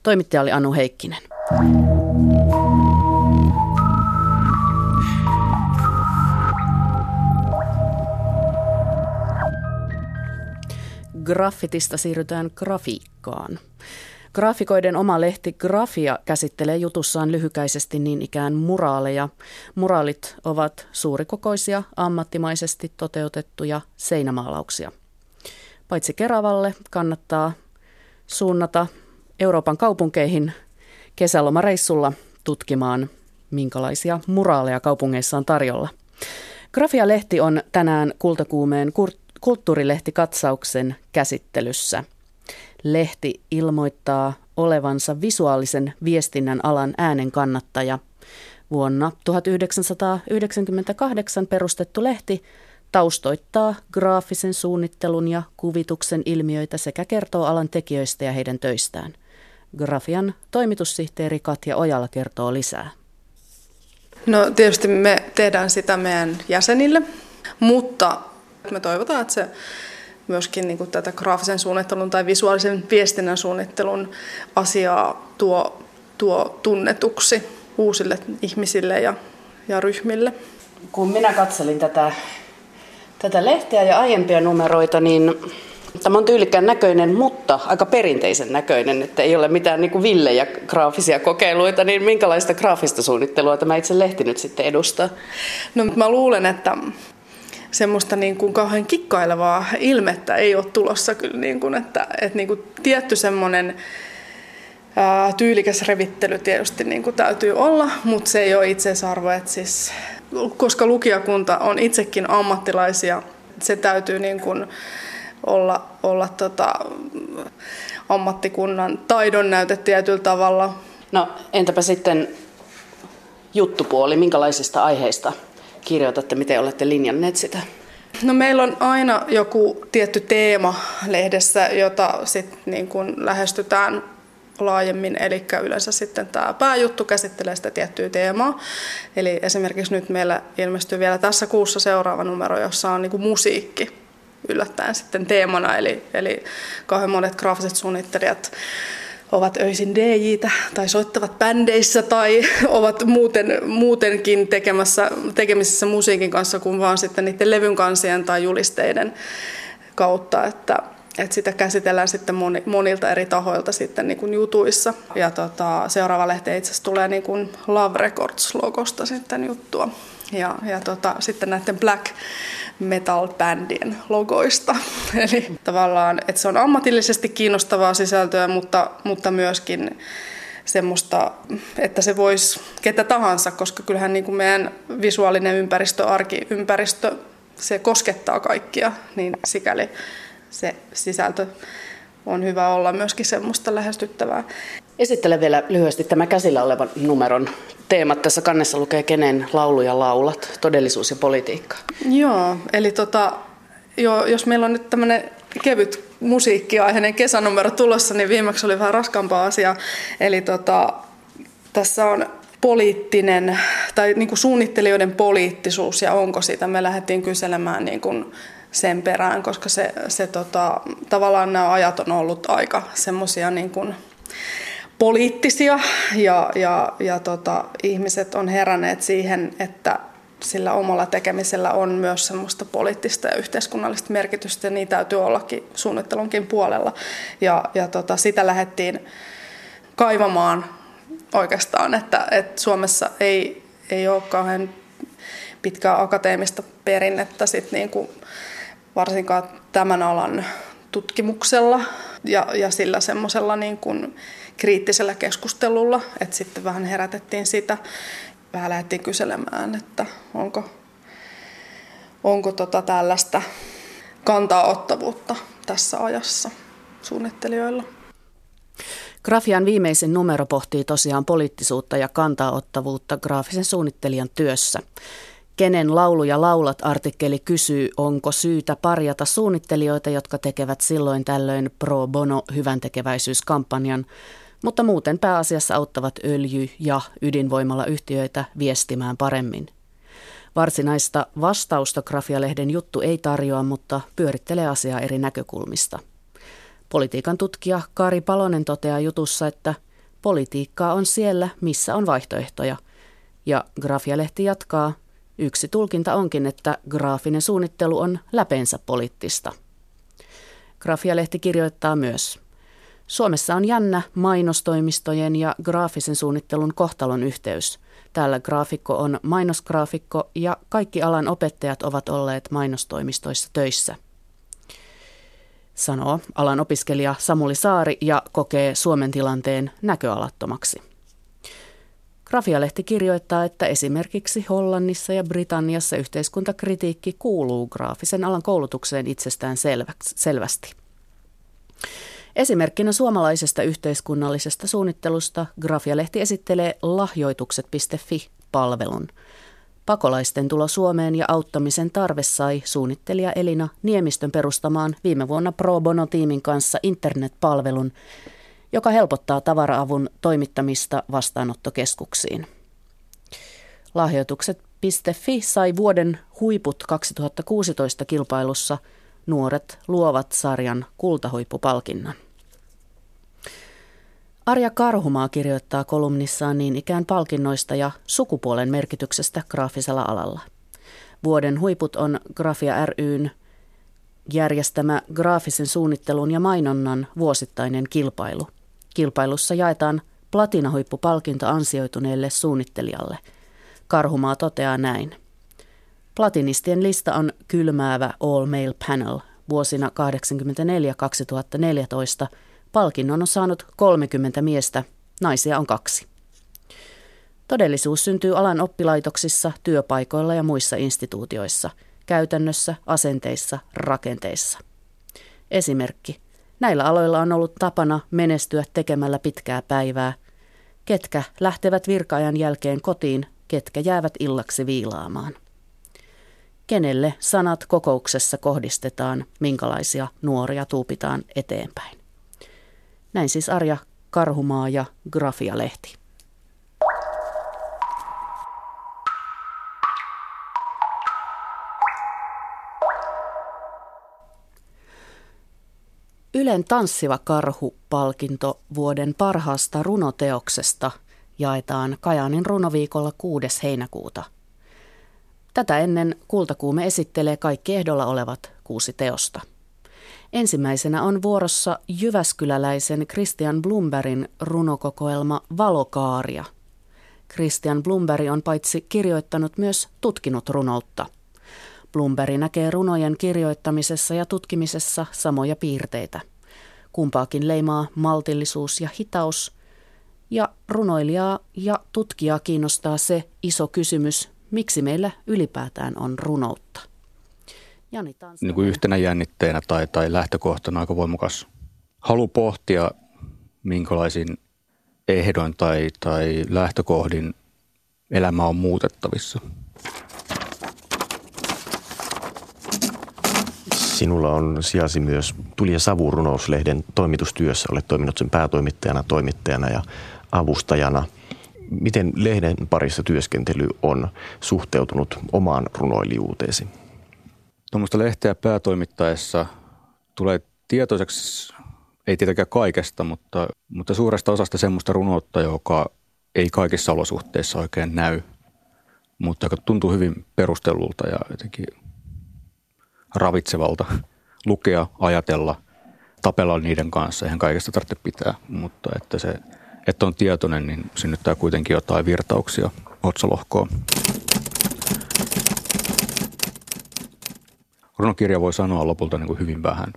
Toimittaja oli Anu Heikkinen. Graffitista siirrytään grafiikkaan. Graafikoiden oma lehti Grafia käsittelee jutussaan lyhykäisesti niin ikään muraaleja. Muraalit ovat suurikokoisia, ammattimaisesti toteutettuja seinämaalauksia. Paitsi Keravalle kannattaa suunnata Euroopan kaupunkeihin kesälomareissulla tutkimaan, minkälaisia muraaleja kaupungeissa on tarjolla. Grafia-lehti on tänään Kultakuumeen kulttuurilehtikatsauksen käsittelyssä. Lehti ilmoittaa olevansa visuaalisen viestinnän alan äänen kannattaja. Vuonna 1998 perustettu lehti taustoittaa graafisen suunnittelun ja kuvituksen ilmiöitä sekä kertoo alan tekijöistä ja heidän töistään. Grafian toimitussihteeri Katja Ojala kertoo lisää. No tietysti me tehdään sitä meidän jäsenille, mutta me toivotaan, että se myöskin niin kuin tätä graafisen suunnittelun tai visuaalisen viestinnän suunnittelun asiaa tuo, tuo tunnetuksi uusille ihmisille ja, ja ryhmille. Kun minä katselin tätä, tätä lehteä ja aiempia numeroita, niin Tämä on tyylikkään näköinen, mutta aika perinteisen näköinen, että ei ole mitään niin kuin villejä graafisia kokeiluita, niin minkälaista graafista suunnittelua tämä itse lehti nyt sitten edustaa? No mä luulen, että semmoista niin kuin kauhean kikkailevaa ilmettä ei ole tulossa kyllä, niin kuin, että, että niin kuin tietty semmoinen tyylikäs revittely tietysti niin kuin täytyy olla, mutta se ei ole itseisarvo, että siis, koska lukijakunta on itsekin ammattilaisia, se täytyy niin kuin, olla, olla tota, ammattikunnan taidon näyte tietyllä tavalla. No entäpä sitten juttupuoli, minkälaisista aiheista kirjoitatte, miten olette linjanneet sitä? No meillä on aina joku tietty teema lehdessä, jota sitten niin kun lähestytään laajemmin, eli yleensä sitten tämä pääjuttu käsittelee sitä tiettyä teemaa. Eli esimerkiksi nyt meillä ilmestyy vielä tässä kuussa seuraava numero, jossa on niin musiikki yllättäen sitten teemana. Eli, eli kauhean monet graafiset suunnittelijat ovat öisin DJitä tai soittavat bändeissä tai <laughs> ovat muuten, muutenkin tekemässä, tekemisissä musiikin kanssa kuin vaan sitten niiden levyn kansien tai julisteiden kautta, että, että sitä käsitellään sitten moni, monilta eri tahoilta sitten niin kuin jutuissa. Ja tota, seuraava lehti itse asiassa tulee niin kuin Love Records-logosta sitten juttua. Ja, ja tota, sitten näiden Black metal-bändien logoista. <laughs> Eli tavallaan, että se on ammatillisesti kiinnostavaa sisältöä, mutta, mutta myöskin semmoista, että se voisi ketä tahansa, koska kyllähän niin kuin meidän visuaalinen ympäristö, arkiympäristö, se koskettaa kaikkia, niin sikäli se sisältö on hyvä olla myöskin semmoista lähestyttävää. Esittele vielä lyhyesti tämä käsillä olevan numeron teemat. Tässä kannessa lukee Kenen lauluja laulat, todellisuus ja politiikka. Joo, eli tota, jo, jos meillä on nyt tämmöinen kevyt musiikkiaiheinen kesänumero tulossa, niin viimeksi oli vähän raskaampaa asiaa. Eli tota, tässä on poliittinen tai niin kuin suunnittelijoiden poliittisuus ja onko sitä. Me lähdettiin kyselemään niin kuin sen perään, koska se, se tota, tavallaan nämä ajat on ollut aika semmoisia niin kuin poliittisia ja, ja, ja tota, ihmiset on heränneet siihen, että sillä omalla tekemisellä on myös semmoista poliittista ja yhteiskunnallista merkitystä ja niin täytyy ollakin suunnittelunkin puolella. Ja, ja tota, sitä lähdettiin kaivamaan oikeastaan, että, että Suomessa ei, ei ole kauhean pitkää akateemista perinnettä sit niin kuin varsinkaan tämän alan tutkimuksella ja, ja sillä semmoisella niin kuin kriittisellä keskustelulla, että sitten vähän herätettiin sitä. Vähän lähdettiin kyselemään, että onko, onko tota tällaista kantaa-ottavuutta tässä ajassa suunnittelijoilla. Grafian viimeisen numero pohtii tosiaan poliittisuutta ja kantaa-ottavuutta graafisen suunnittelijan työssä. Kenen lauluja laulat artikkeli kysyy, onko syytä parjata suunnittelijoita, jotka tekevät silloin tällöin pro bono hyvän tekeväisyyskampanjan, mutta muuten pääasiassa auttavat öljy- ja ydinvoimalla yhtiöitä viestimään paremmin. Varsinaista vastausta Grafialehden juttu ei tarjoa, mutta pyörittelee asiaa eri näkökulmista. Politiikan tutkija Kari Palonen toteaa jutussa, että politiikkaa on siellä, missä on vaihtoehtoja. Ja Grafialehti jatkaa, yksi tulkinta onkin, että graafinen suunnittelu on läpeensä poliittista. Grafialehti kirjoittaa myös – Suomessa on jännä mainostoimistojen ja graafisen suunnittelun kohtalon yhteys. Täällä graafikko on mainosgraafikko ja kaikki alan opettajat ovat olleet mainostoimistoissa töissä. Sanoo alan opiskelija Samuli Saari ja kokee Suomen tilanteen näköalattomaksi. Grafialehti kirjoittaa, että esimerkiksi Hollannissa ja Britanniassa yhteiskuntakritiikki kuuluu graafisen alan koulutukseen itsestään selvästi. Esimerkkinä suomalaisesta yhteiskunnallisesta suunnittelusta Grafialehti esittelee lahjoitukset.fi-palvelun. Pakolaisten tulo Suomeen ja auttamisen tarve sai suunnittelija Elina Niemistön perustamaan viime vuonna Pro Bono-tiimin kanssa internetpalvelun, joka helpottaa tavaraavun toimittamista vastaanottokeskuksiin. Lahjoitukset.fi sai vuoden huiput 2016 kilpailussa Nuoret luovat sarjan kultahuippupalkinnon. Arja Karhumaa kirjoittaa kolumnissaan niin ikään palkinnoista ja sukupuolen merkityksestä graafisella alalla. Vuoden huiput on Grafia ryn järjestämä graafisen suunnittelun ja mainonnan vuosittainen kilpailu. Kilpailussa jaetaan platinahuippupalkinto ansioituneelle suunnittelijalle. Karhumaa toteaa näin. Platinistien lista on kylmäävä All Male Panel vuosina 1984-2014 – Palkinnon on saanut 30 miestä, naisia on kaksi. Todellisuus syntyy alan oppilaitoksissa, työpaikoilla ja muissa instituutioissa, käytännössä, asenteissa, rakenteissa. Esimerkki. Näillä aloilla on ollut tapana menestyä tekemällä pitkää päivää. Ketkä lähtevät virkaajan jälkeen kotiin, ketkä jäävät illaksi viilaamaan. Kenelle sanat kokouksessa kohdistetaan, minkälaisia nuoria tuupitaan eteenpäin. Näin siis Arja Karhumaa ja Grafia-lehti. Ylen tanssiva karhu-palkinto vuoden parhaasta runoteoksesta jaetaan Kajaanin runoviikolla 6. heinäkuuta. Tätä ennen Kultakuume esittelee kaikki ehdolla olevat kuusi teosta. Ensimmäisenä on vuorossa Jyväskyläläisen Christian Blumberin runokokoelma Valokaaria. Christian Blumberg on paitsi kirjoittanut myös tutkinut runoutta. Blumberg näkee runojen kirjoittamisessa ja tutkimisessa samoja piirteitä. Kumpaakin leimaa maltillisuus ja hitaus, ja runoilijaa ja tutkijaa kiinnostaa se iso kysymys, miksi meillä ylipäätään on runoutta. Jani niin kuin yhtenä jännitteenä tai, tai lähtökohtana aika voimakas halu pohtia, minkälaisin ehdoin tai, tai lähtökohdin elämä on muutettavissa. Sinulla on sijasi myös Tuli ja Savu runouslehden toimitustyössä. Olet toiminut sen päätoimittajana, toimittajana ja avustajana. Miten lehden parissa työskentely on suhteutunut omaan runoilijuuteesi? Tuommoista lehteä päätoimittaessa tulee tietoiseksi, ei tietenkään kaikesta, mutta, mutta suuresta osasta semmoista runoutta, joka ei kaikissa olosuhteissa oikein näy, mutta joka tuntuu hyvin perustellulta ja jotenkin ravitsevalta lukea, ajatella, tapella niiden kanssa. Eihän kaikesta tarvitse pitää, mutta että se, että on tietoinen, niin synnyttää kuitenkin jotain virtauksia otsalohkoon. Runokirja voi sanoa lopulta niin kuin hyvin vähän.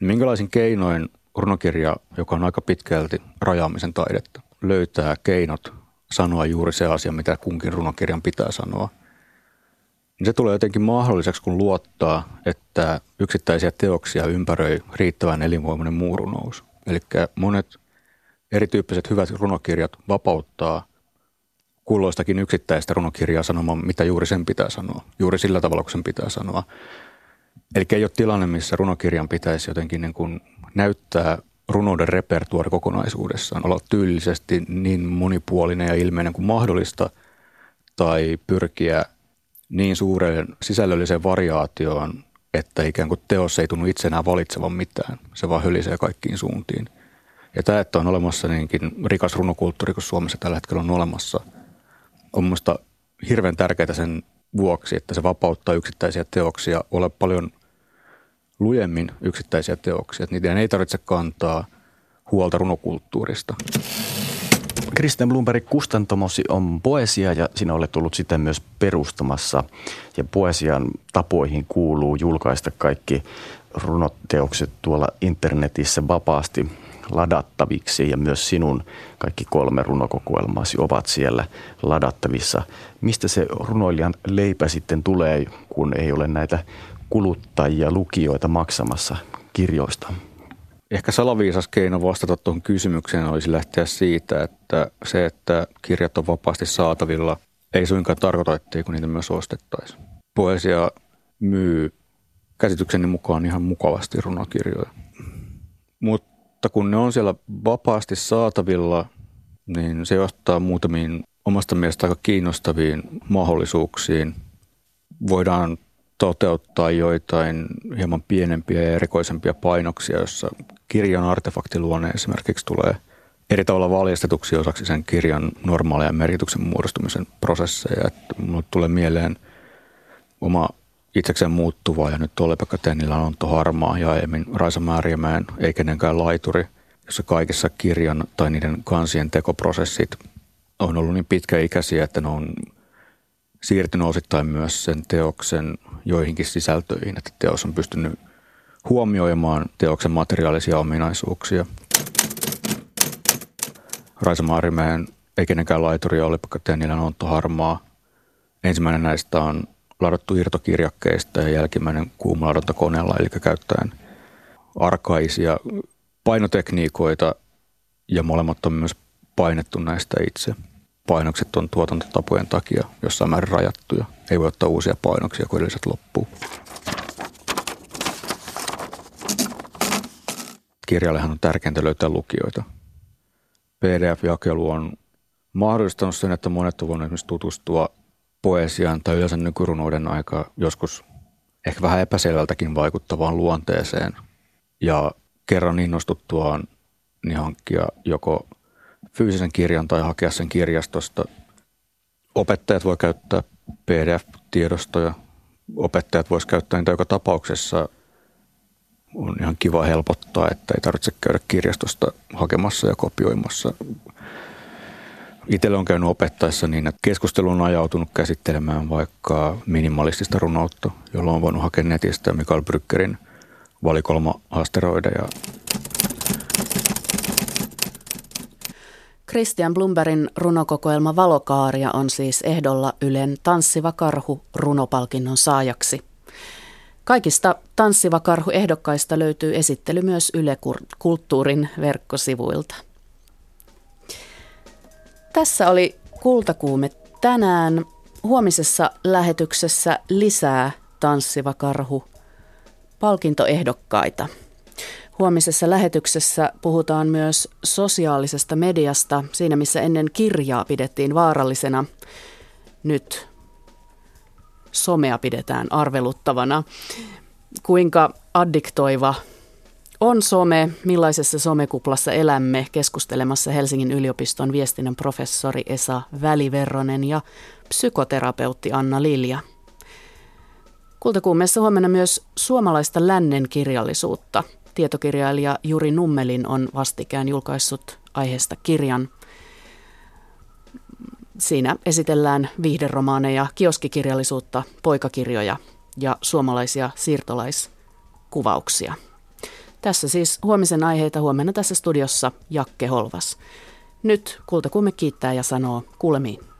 Minkälaisin keinoin runokirja, joka on aika pitkälti rajaamisen taidetta, löytää keinot sanoa juuri se asia, mitä kunkin runokirjan pitää sanoa, niin se tulee jotenkin mahdolliseksi, kun luottaa, että yksittäisiä teoksia ympäröi riittävän elinvoimainen muu runous. Eli monet erityyppiset hyvät runokirjat vapauttaa kulloistakin yksittäistä runokirjaa sanomaan, mitä juuri sen pitää sanoa, juuri sillä tavalla, kun sen pitää sanoa. Eli ei ole tilanne, missä runokirjan pitäisi jotenkin niin kuin näyttää runouden repertuaari kokonaisuudessaan, olla tyylisesti niin monipuolinen ja ilmeinen kuin mahdollista, tai pyrkiä niin suureen sisällölliseen variaatioon, että ikään kuin teos ei tunnu itsenään valitsevan mitään. Se vaan hölisee kaikkiin suuntiin. Ja tämä, että on olemassa niinkin rikas runokulttuuri kuin Suomessa tällä hetkellä on olemassa, on minusta hirveän tärkeää sen vuoksi, että se vapauttaa yksittäisiä teoksia olla paljon lujemmin yksittäisiä teoksia. Niitä ei tarvitse kantaa huolta runokulttuurista. Kristen Blumberg, kustantamosi on poesia ja sinä olet ollut sitä myös perustamassa. Ja poesian tapoihin kuuluu julkaista kaikki runoteokset tuolla internetissä vapaasti ladattaviksi ja myös sinun kaikki kolme runokokoelmaasi ovat siellä ladattavissa. Mistä se runoilijan leipä sitten tulee, kun ei ole näitä kuluttajia, lukijoita maksamassa kirjoista? Ehkä salaviisas keino vastata tuohon kysymykseen olisi lähteä siitä, että se, että kirjat on vapaasti saatavilla, ei suinkaan tarkoita, etteikö niitä myös ostettaisi. Poesia myy käsitykseni mukaan ihan mukavasti runokirjoja. Mutta kun ne on siellä vapaasti saatavilla, niin se johtaa muutamiin omasta mielestä aika kiinnostaviin mahdollisuuksiin. Voidaan toteuttaa joitain hieman pienempiä ja erikoisempia painoksia, jossa kirjan artefaktiluonne esimerkiksi tulee eri tavalla valjastetuksi osaksi sen kirjan normaaleja merkityksen muodostumisen prosesseja. Mulle tulee mieleen oma itsekseen muuttuva ja nyt Olli-Pekka Tennillä on Ontto Harmaa ja aiemmin Raisa Määriämään ei kenenkään laituri, jossa kaikissa kirjan tai niiden kansien tekoprosessit on ollut niin pitkäikäisiä, että ne on siirtynyt osittain myös sen teoksen joihinkin sisältöihin, että teos on pystynyt huomioimaan teoksen materiaalisia ominaisuuksia. Raisa Maarimäen Ei kenenkään laituri oli Tennilän Ontto Harmaa. Ensimmäinen näistä on ladattu irtokirjakkeista ja jälkimmäinen kuumuladontakoneella, eli käyttäen arkaisia painotekniikoita ja molemmat on myös painettu näistä itse. Painokset on tuotantotapojen takia jossain määrin rajattuja. Ei voi ottaa uusia painoksia, kun edelliset loppuu. Kirjallehan on tärkeintä löytää lukijoita. PDF-jakelu on mahdollistanut sen, että monet ovat voineet esimerkiksi tutustua poesiaan tai yleensä nykyrunouden aika joskus ehkä vähän epäselvältäkin vaikuttavaan luonteeseen. Ja kerran innostuttuaan niin hankkia joko fyysisen kirjan tai hakea sen kirjastosta. Opettajat voi käyttää PDF-tiedostoja. Opettajat voisivat käyttää niitä joka tapauksessa. On ihan kiva helpottaa, että ei tarvitse käydä kirjastosta hakemassa ja kopioimassa. Itsellä on käynyt opettaessa niin, että keskustelu on ajautunut käsittelemään vaikka minimalistista runoutta, jolloin on voinut hakea netistä Mikael Brückerin valikolma asteroideja Christian Blumberin runokokoelma Valokaaria on siis ehdolla Ylen Tanssiva karhu runopalkinnon saajaksi. Kaikista Tanssiva karhu ehdokkaista löytyy esittely myös Yle Kulttuurin verkkosivuilta. Tässä oli Kultakuume tänään. Huomisessa lähetyksessä lisää Tanssiva karhu palkintoehdokkaita. Huomisessa lähetyksessä puhutaan myös sosiaalisesta mediasta. Siinä missä ennen kirjaa pidettiin vaarallisena, nyt somea pidetään arveluttavana. Kuinka addiktoiva on some, millaisessa somekuplassa elämme, keskustelemassa Helsingin yliopiston viestinnän professori Esa Väliverronen ja psykoterapeutti Anna Lilja. Kultakuumessa huomenna myös suomalaista lännen kirjallisuutta – Tietokirjailija Juri Nummelin on vastikään julkaissut aiheesta kirjan. Siinä esitellään viihderomaaneja, kioskikirjallisuutta, poikakirjoja ja suomalaisia siirtolaiskuvauksia. Tässä siis huomisen aiheita huomenna tässä studiossa Jakke Holvas. Nyt Kultakumme kiittää ja sanoo kuulemiin.